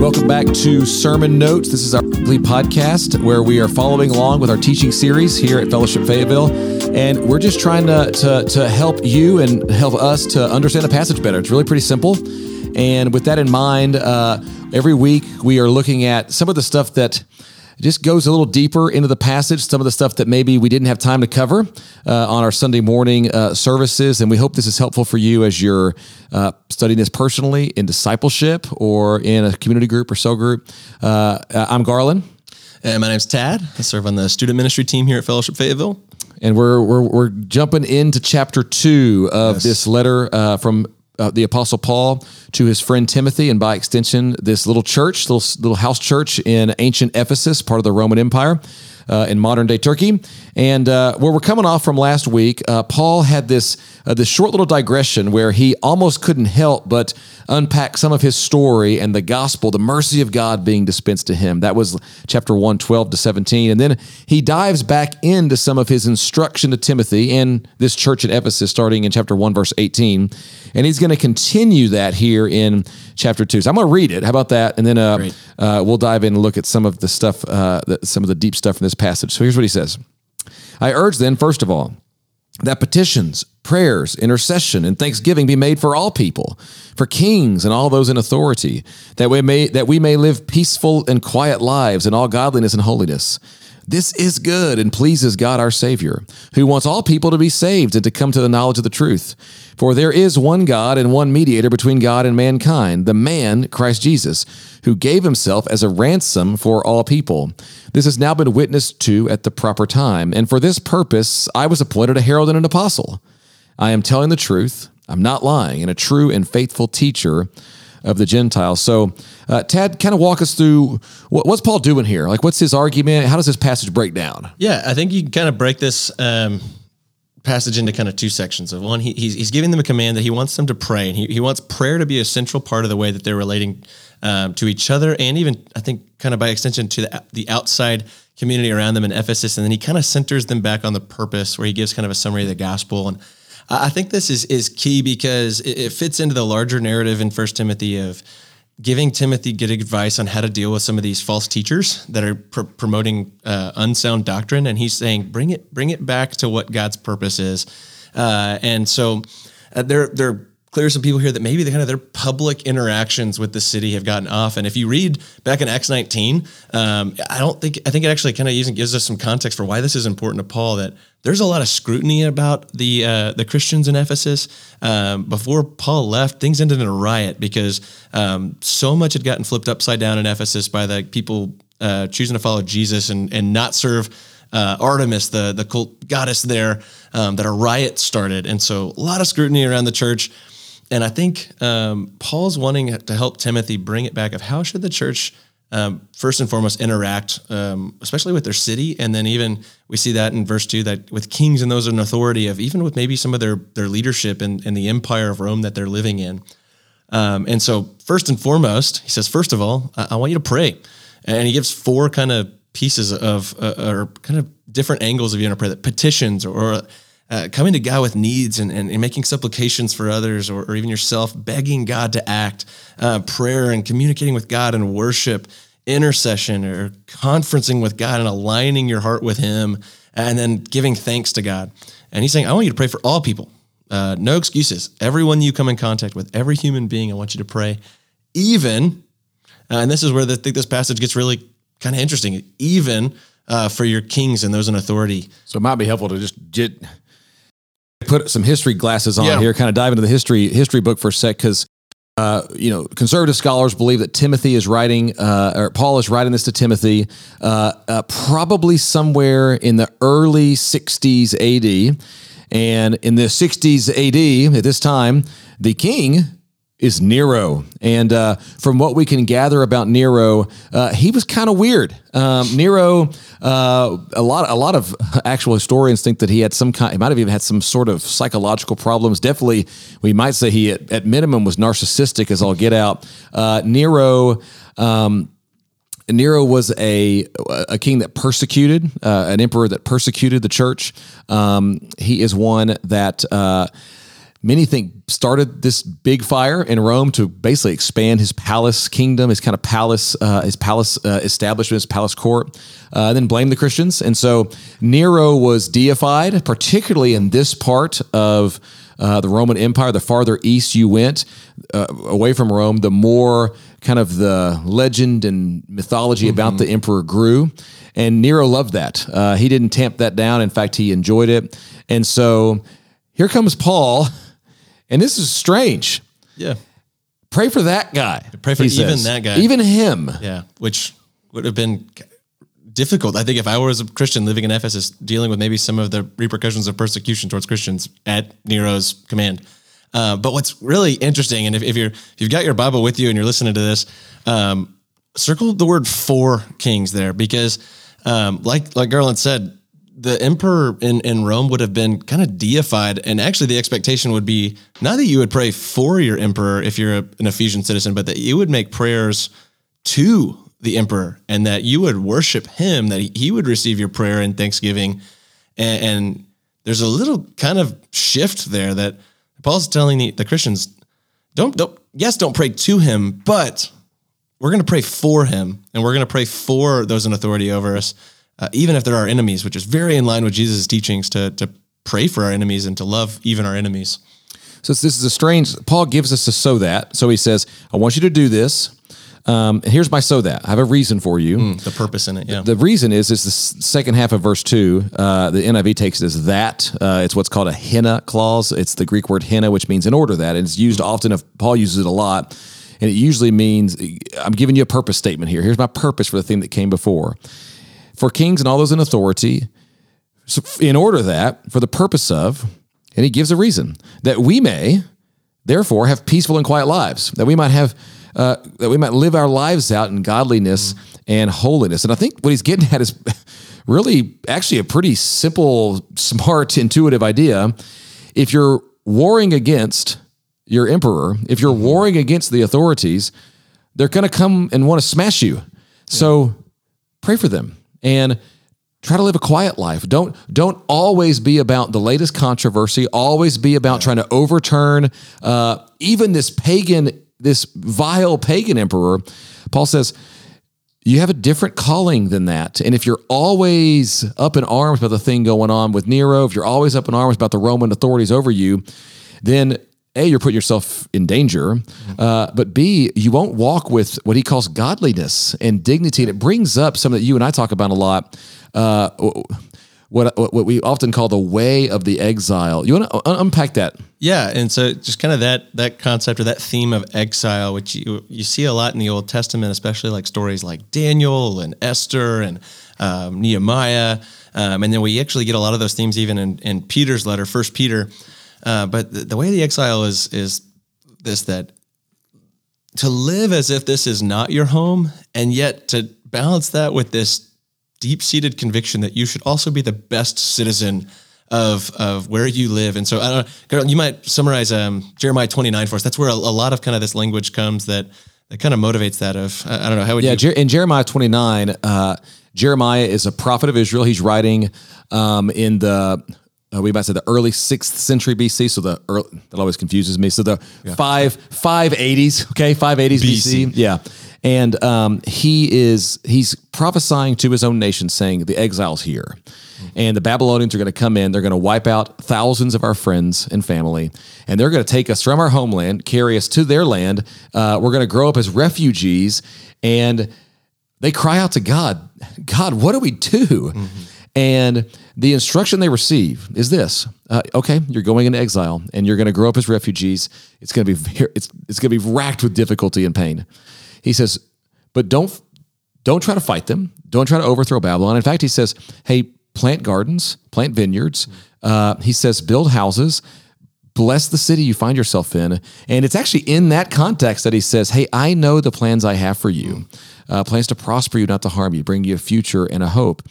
Welcome back to Sermon Notes. This is our weekly podcast where we are following along with our teaching series here at Fellowship Fayetteville. And we're just trying to, to, to help you and help us to understand the passage better. It's really pretty simple. And with that in mind, uh, every week we are looking at some of the stuff that just goes a little deeper into the passage, some of the stuff that maybe we didn't have time to cover uh, on our Sunday morning uh, services. And we hope this is helpful for you as you're uh, studying this personally in discipleship or in a community group or cell group. Uh, I'm Garland. And my name's Tad. I serve on the student ministry team here at Fellowship Fayetteville. And we're, we're, we're jumping into chapter two of yes. this letter uh, from uh, the Apostle Paul to his friend Timothy, and by extension, this little church, little little house church in ancient Ephesus, part of the Roman Empire in modern day Turkey. And uh, where we're coming off from last week, uh, Paul had this uh, this short little digression where he almost couldn't help but unpack some of his story and the gospel, the mercy of God being dispensed to him. That was chapter 1, 12 to 17. And then he dives back into some of his instruction to Timothy in this church at Ephesus, starting in chapter 1, verse 18. And he's going to continue that here in chapter 2. So I'm going to read it. How about that? And then uh, uh, we'll dive in and look at some of the stuff, uh, some of the deep stuff in this passage. So here's what he says I urge then, first of all, that petitions, prayers, intercession, and thanksgiving be made for all people, for kings and all those in authority, that we may that we may live peaceful and quiet lives in all godliness and holiness. This is good and pleases God our Savior, who wants all people to be saved and to come to the knowledge of the truth. For there is one God and one mediator between God and mankind, the man, Christ Jesus, who gave himself as a ransom for all people. This has now been witnessed to at the proper time. And for this purpose, I was appointed a herald and an apostle. I am telling the truth, I'm not lying, and a true and faithful teacher of the Gentiles. So, uh, Tad, kind of walk us through what, what's Paul doing here? Like, what's his argument? How does this passage break down? Yeah, I think you can kind of break this um, passage into kind of two sections. Of one, he, he's, he's giving them a command that he wants them to pray, and he, he wants prayer to be a central part of the way that they're relating um, to each other, and even I think kind of by extension to the, the outside community around them in Ephesus. And then he kind of centers them back on the purpose, where he gives kind of a summary of the gospel and I think this is is key because it, fits into the larger narrative in First Timothy of giving Timothy good advice on how to deal with some of these false teachers that are pr- promoting uh, unsound doctrine, and he's saying bring it bring it back to what God's purpose is, uh, and so uh, they're they're clear some people here that maybe the kind of their public interactions with the city have gotten off. And if you read back in Acts 19, um, I don't think I think it actually kind of gives us some context for why this is important to Paul. That there's a lot of scrutiny about the uh, the Christians in Ephesus. Um, before Paul left, things ended in a riot because um, so much had gotten flipped upside down in Ephesus by the people uh, choosing to follow Jesus and and not serve uh, Artemis, the the cult goddess there, um, that a riot started, and so a lot of scrutiny around the church. And I think um, Paul's wanting to help Timothy bring it back of how should the church um, first and foremost interact, um, especially with their city, and then even we see that in verse two that with kings and those in authority of even with maybe some of their their leadership in the empire of Rome that they're living in. Um, and so first and foremost, he says, first of all, I, I, want you to pray, and he gives four kind of pieces of uh, or kind of different angles of you to pray that petitions or uh, coming to God with needs and, and, and making supplications for others or, or, even yourself, begging God to act, uh, prayer and communicating with God and worship, intercession or conferencing with God and aligning your heart with Him, and then giving thanks to God. And He's saying, I want you to pray for all people. Uh, no excuses. Everyone you come in contact with, every human being, I want you to pray. Even, uh, and this is where I think this passage gets really kind of interesting, even uh, for your kings and those in authority. So it might be helpful to just get put some history glasses on yeah. here, kind of dive into the history history book for a sec, because uh, you know, conservative scholars believe that Timothy is writing, uh, or Paul is writing this to Timothy, uh, uh probably somewhere in the early 60s AD. And in the 60s AD, at this time, the king is Nero. And uh, from what we can gather about Nero, uh, he was kind of weird. Um, Nero, uh, a lot, a lot of actual historians think that he had some kind. He might have even had some sort of psychological problems. Definitely, we might say he, at, at minimum, was narcissistic as all get out. Uh, Nero. Um, Nero was a a king that persecuted, uh, an emperor that persecuted the church. Um, he is one that uh, many think started this big fire in Rome to basically expand his palace kingdom, his kind of palace, uh, his palace uh, establishment, his palace court, uh, and then blame the Christians. And so Nero was deified, particularly in this part of uh, the Roman Empire. The farther east you went uh, away from Rome, the more kind of the legend and mythology mm-hmm. about the emperor grew. And Nero loved that. Uh, he didn't tamp that down. In fact, he enjoyed it. And so here comes Paul and this is strange. Yeah. Pray for that guy. Pray for even says. that guy. Even him. Yeah. Which would have been difficult. I think if I was a Christian living in Ephesus, dealing with maybe some of the repercussions of persecution towards Christians at Nero's command. Uh, but what's really interesting, and if, if, you're if you've got your Bible with you and you're listening to this, um, circle the word "for kings" there because, um, like like Garland said, the emperor in, in Rome would have been kind of deified. And actually, the expectation would be not that you would pray for your emperor if you're a, an Ephesian citizen, but that you would make prayers to the emperor and that you would worship him, that he would receive your prayer and thanksgiving. And, and there's a little kind of shift there that Paul's telling the, the Christians don't, don't, yes, don't pray to him, but we're going to pray for him and we're going to pray for those in authority over us uh, even if there are our enemies, which is very in line with Jesus' teachings to, to pray for our enemies and to love even our enemies. So this is a strange, Paul gives us a so that. So he says, I want you to do this. Um, and here's my so that I have a reason for you. Mm, the purpose in it, yeah. The, the, reason is is the second half of verse two. Uh, the NIV takes it as that. Uh, it's what's called a hina clause. It's the Greek word hina, which means in order that. And it's used often. If Paul uses it a lot, and it usually means I'm giving you a purpose statement here. Here's my purpose for the thing that came before for kings and all those in authority, in order that, for the purpose of, and he gives a reason, that we may, therefore, have peaceful and quiet lives, that we might have, uh, that we might live our lives out in godliness mm. and holiness. And I think what he's getting at is really actually a pretty simple, smart, intuitive idea. If you're warring against your emperor, if you're mm-hmm. warring against the authorities, they're going to come and want to smash you. So pray for them and try to live a quiet life. Don't don't always be about the latest controversy. Always be about yeah. trying to overturn uh, even this pagan, this vile pagan emperor. Paul says you have a different calling than that. And if you're always up in arms about the thing going on with Nero, if you're always up in arms about the Roman authorities over you, then a, you're putting yourself in danger, uh, but B, you won't walk with what he calls godliness and dignity. And it brings up something that you and I talk about a lot. Uh, what, what we often call the way of the exile. You want to unpack that? Yeah, and so just kind of that that concept or that theme of exile, which you you see a lot in the Old Testament, especially like stories like Daniel and Esther and um, Nehemiah, um, and then we actually get a lot of those themes even in, in Peter's letter, First Peter. Uh, but the, the way the exile is is this that to live as if this is not your home, and yet to balance that with this deep seated conviction that you should also be the best citizen of of where you live. And so I don't know, girl, you might summarize um, Jeremiah 29 for us. That's where a, a, lot of kind of this language comes that that kind of motivates that of I, I don't know how would yeah, you in Jeremiah 29 uh, Jeremiah is a prophet of Israel. He's writing um, in the uh, we might say the early sixth century BC. So the early, that always confuses me. So the yeah. five five eighties, okay, five eighties BC. BC. yeah. And um, he is he's prophesying to his own nation, saying the exiles here, and the Babylonians are going to come in. They're going to wipe out thousands of our friends and family, and they're going to take us from our homeland, carry us to their land. Uh, we're going to grow up as refugees, and they cry out to God, God, what do we do? Mm-hmm. And the instruction they receive is this: uh, Okay, you're going into exile, and you're going to grow up as refugees. It's going to be it's it's going to be racked with difficulty and pain. He says, but don't don't try to fight them. Don't try to overthrow Babylon. In fact, he says, hey, plant gardens, plant vineyards. Uh, he says, build houses. Bless the city you find yourself in. And it's actually in that context that he says, Hey, I know the plans I have for you uh, plans to prosper you, not to harm you, bring you a future and a hope.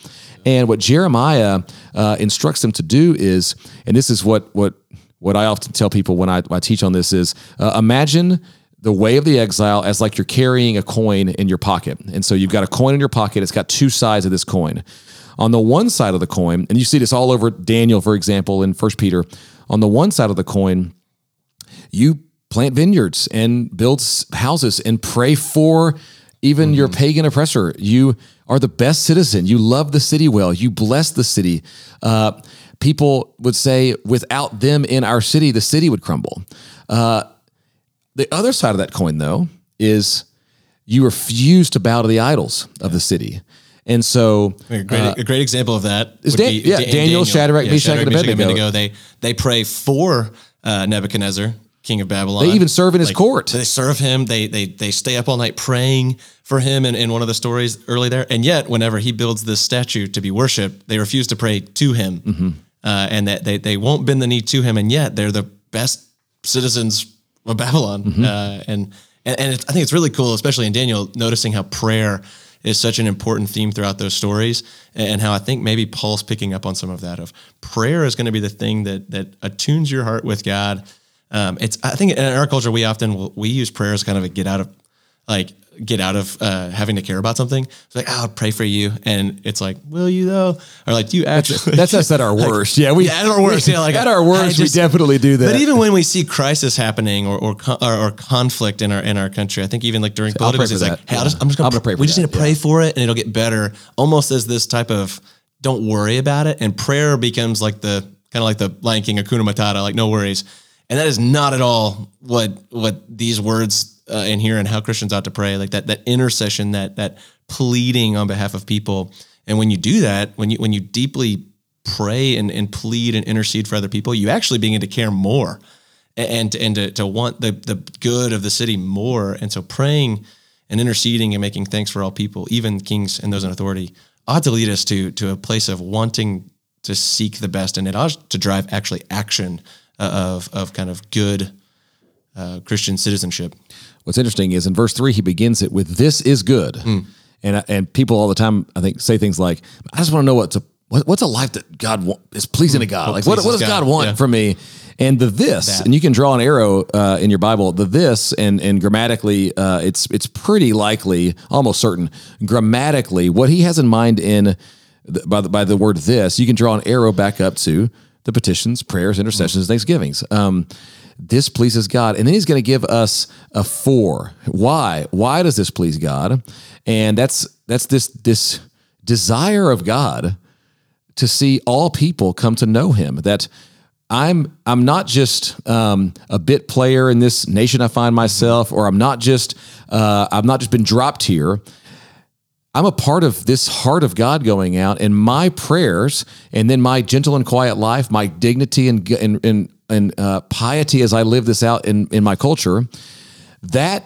And what Jeremiah uh, instructs them to do is, and this is what what what I often tell people when I, when I teach on this is, uh, imagine the way of the exile as like you're carrying a coin in your pocket. And so you've got a coin in your pocket. It's got two sides of this coin. On the one side of the coin, and you see this all over Daniel, for example, in First Peter. On the one side of the coin, you plant vineyards and build houses and pray for even mm-hmm. your pagan oppressor. You are the best citizen. You love the city well. You bless the city. Uh, people would say, without them in our city, the city would crumble. Uh, the other side of that coin, though, is you refuse to bow to the idols of the city. And so, a great, uh, a great example of that is Dan- yeah, Daniel, Daniel, Shadrach, yeah, Meshach, and Abednego. They they pray for uh, Nebuchadnezzar, king of Babylon. They even serve in his like, court. They serve him. They they they stay up all night praying for him. In, in one of the stories early there, and yet whenever he builds this statue to be worshipped, they refuse to pray to him, mm-hmm. uh, and that they they won't bend the knee to him. And yet they're the best citizens of Babylon. Mm-hmm. Uh, and and, and I think it's really cool, especially in Daniel, noticing how prayer is such an important theme throughout those stories and how I think maybe Paul's picking up on some of that of prayer is going to be the thing that that attunes your heart with God. Um, it's I think in our culture we often we use prayer as kind of a get out of like get out of uh, having to care about something. It's like, oh, I'll pray for you. And it's like, will you though? Or like, do you actually? That's, us at our worst. Like, yeah. We, yeah, at our worst. Yeah. Like at our worst, just, we definitely do that. But even when we see crisis happening or, or, or, or conflict in our, in our country, I think even like during politics, it's like, hey, yeah. just, I'm just going to pray We just need to pray yeah. for it and it'll get better. Almost as this type of, don't worry about it. And prayer becomes like the, kind of like the Lion King, Hakuna Matata, like no worries. And that is not at all what, what these words uh, and how Christians ought to pray, like that that intercession, that that pleading on behalf of people. And when you do that, when you when you deeply pray and, and plead and intercede for other people, you actually begin to care more and and to, to want the the good of the city more. And so praying and interceding and making thanks for all people, even kings and those in authority, ought to lead us to to a place of wanting to seek the best, and it ought to drive actually action uh, of of kind of good uh, Christian citizenship. What's interesting is in verse three, he begins it with "This is good," mm. and and people all the time, I think, say things like, "I just want to know what's a what's a life that God is pleasing mm. to God. What like, what, what does God, God want yeah. from me?" And the this, that. and you can draw an arrow uh, in your Bible. The this, and and grammatically, uh, it's it's pretty likely, almost certain, grammatically, what he has in mind in the, by the, by the word this, you can draw an arrow back up to the petitions, prayers, intercessions, mm. thanksgivings. Um, this pleases God. And then he's going to give us a four. Why? Why does this please God? And that's that's this this desire of God to see all people come to know him. That I'm I'm not just um, a bit player in this nation I find myself, or I'm not just uh, I've not just been dropped here. I'm a part of this heart of God going out, and my prayers, and then my gentle and quiet life, my dignity and and, and and uh, piety as I live this out in, in my culture, that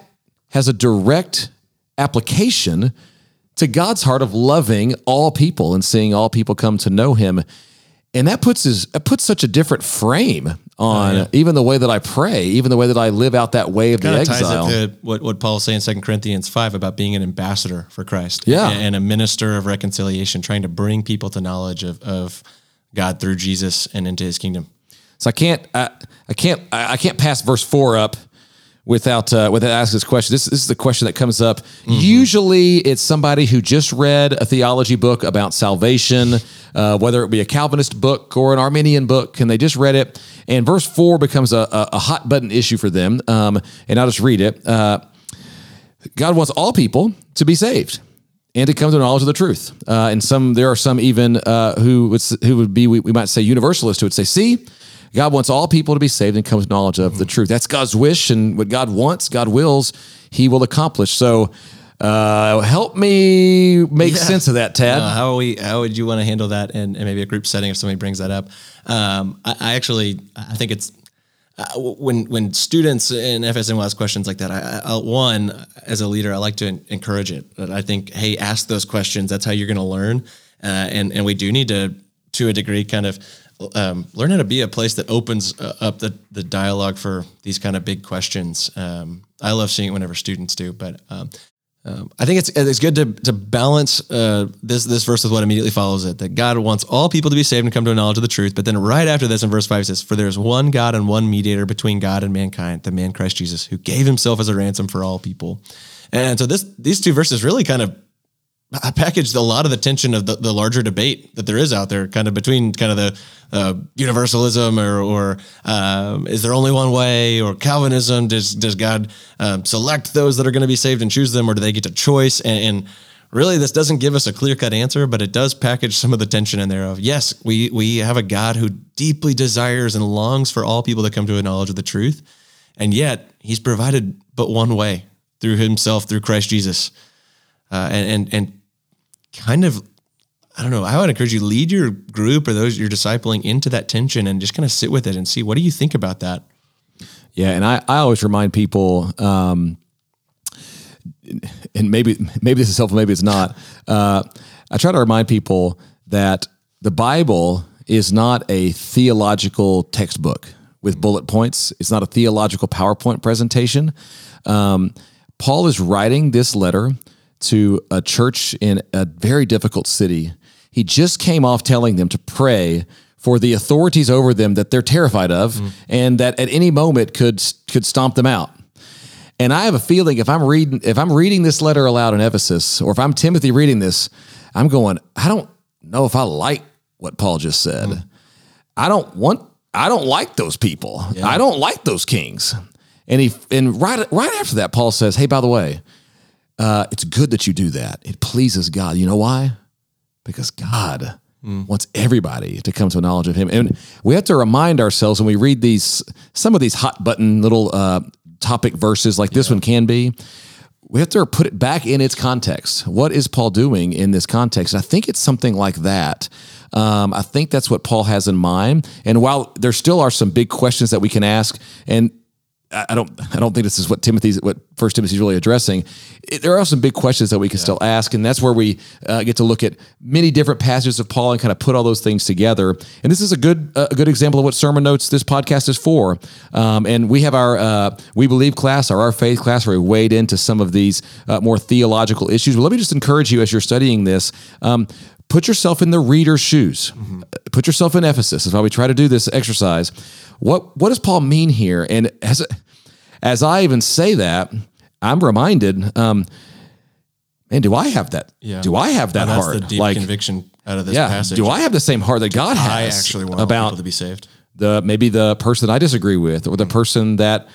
has a direct application to God's heart of loving all people and seeing all people come to know Him. And that puts his that puts such a different frame on oh, yeah. even the way that I pray, even the way that I live out that way of the exile. To what what Paul's saying in Second Corinthians five about being an ambassador for Christ, yeah, and a minister of reconciliation, trying to bring people to knowledge of of God through Jesus and into His kingdom. So I can't I, I can't I can't pass verse four up without uh, without asking this question. This, this is the question that comes up. Mm-hmm. Usually, it's somebody who just read a theology book about salvation, uh, whether it be a Calvinist book or an Arminian book, and they just read it. And verse four becomes a, a, a hot button issue for them. Um, and I'll just read it. Uh, God wants all people to be saved and to come to knowledge of the truth. Uh, and some there are some even uh, who would who would be we, we might say universalists who would say, see God wants all people to be saved and come to knowledge of mm-hmm. the truth. That's God's wish, and what God wants, God wills, He will accomplish. So, uh, help me make yeah. sense of that, Tad. Uh, how we how would you want to handle that in, in, maybe a group setting if somebody brings that up? Um, I, I, actually I think it's uh, when when students in FSM will ask questions like that. I, I, one as a leader, I like to encourage it. I think, hey, ask those questions. That's how you're going to learn, uh, and and we do need to to a degree kind of um, learn how to be a place that opens uh, up the, the dialogue for these kind of big questions. Um, I love seeing it whenever students do, but um, um I think it's it's good to to balance uh, this this verse with what immediately follows it. That God wants all people to be saved and come to a knowledge of the truth. But then right after this, in verse five, says, "For there is one God and one mediator between God and mankind, the man Christ Jesus, who gave Himself as a ransom for all people." And so this these two verses really kind of I packaged a lot of the tension of the, the larger debate that there is out there, kind of between kind of the uh, universalism or, or um, is there only one way, or Calvinism? Does does God um, select those that are going to be saved and choose them, or do they get a choice? And, and really, this doesn't give us a clear cut answer, but it does package some of the tension in there. Of yes, we we have a God who deeply desires and longs for all people to come to a knowledge of the truth, and yet He's provided but one way through Himself, through Christ Jesus, uh, and and and kind of I don't know. I would encourage you lead your group or those you're discipling into that tension and just kind of sit with it and see what do you think about that. Yeah, and I, I always remind people, um, and maybe maybe this is helpful, maybe it's not. Uh, I try to remind people that the Bible is not a theological textbook with bullet points. It's not a theological PowerPoint presentation. Um, Paul is writing this letter to a church in a very difficult city. He just came off telling them to pray for the authorities over them that they're terrified of mm. and that at any moment could could stomp them out. And I have a feeling if I'm reading if I'm reading this letter aloud in Ephesus or if I'm Timothy reading this, I'm going, I don't know if I like what Paul just said. Mm. I don't want I don't like those people. Yeah. I don't like those kings. And he and right right after that Paul says, "Hey, by the way, uh, it's good that you do that. It pleases God. You know why? Because God mm. wants everybody to come to a knowledge of Him. And we have to remind ourselves when we read these, some of these hot button little uh, topic verses like this one can be, we have to put it back in its context. What is Paul doing in this context? I think it's something like that. Um, I think that's what Paul has in mind. And while there still are some big questions that we can ask, and I don't I don't think this is what Timothy's what First Timothy's really addressing. It, there are some big questions that we can yeah. still ask, and that's where we uh, get to look at many different passages of Paul and kind of put all those things together. And this is a good a good example of what sermon notes this podcast is for. Um, and we have our uh, we believe class or our faith class where we wade into some of these uh, more theological issues. But let me just encourage you as you're studying this. Um, put yourself in the reader's shoes. Mm-hmm. Put yourself in Ephesus. Is why we try to do this exercise. What what does Paul mean here? And as as I even say that, I'm reminded, um, man, do I have that? Yeah. Do I have that well, heart? The deep like conviction out of this yeah, passage. Do I have the same heart that God has? I actually want about to be saved. The maybe the person I disagree with, or the mm-hmm. person that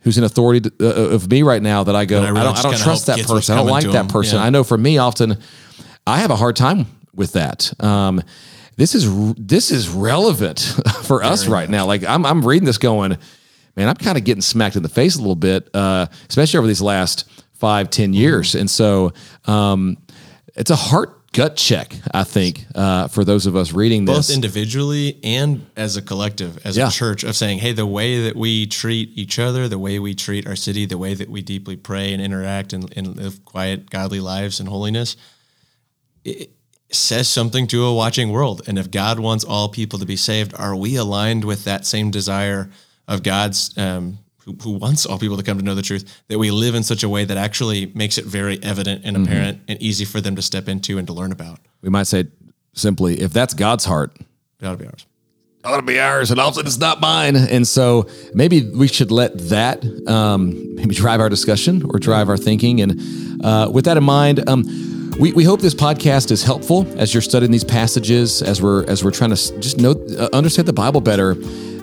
who's in authority to, uh, of me right now that I go, I, really I, don't, I don't trust that person. I don't like that person. Yeah. I know for me, often I have a hard time with that. Um, this is this is relevant for Very us right much. now. Like I'm I'm reading this going, man, I'm kind of getting smacked in the face a little bit, uh, especially over these last five ten years. Mm-hmm. And so um, it's a heart gut check, I think, uh, for those of us reading this, both individually and as a collective, as yeah. a church, of saying, hey, the way that we treat each other, the way we treat our city, the way that we deeply pray and interact and, and live quiet, godly lives and holiness. It, says something to a watching world. And if God wants all people to be saved, are we aligned with that same desire of God's, um, who, who, wants all people to come to know the truth, that we live in such a way that actually makes it very evident and mm-hmm. apparent and easy for them to step into and to learn about? We might say simply, if that's God's heart, it ought to be ours. It ought to be ours, and also it's not mine. And so maybe we should let that um, maybe drive our discussion or drive our thinking. And uh, with that in mind, um, we, we hope this podcast is helpful as you're studying these passages, as we're as we're trying to just know uh, understand the Bible better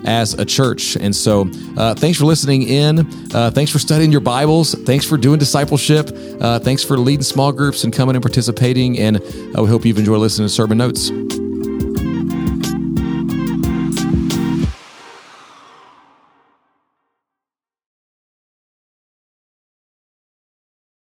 as a church. And so, uh, thanks for listening in. Uh, thanks for studying your Bibles. Thanks for doing discipleship. Uh, thanks for leading small groups and coming and participating. And uh, we hope you've enjoyed listening to sermon notes.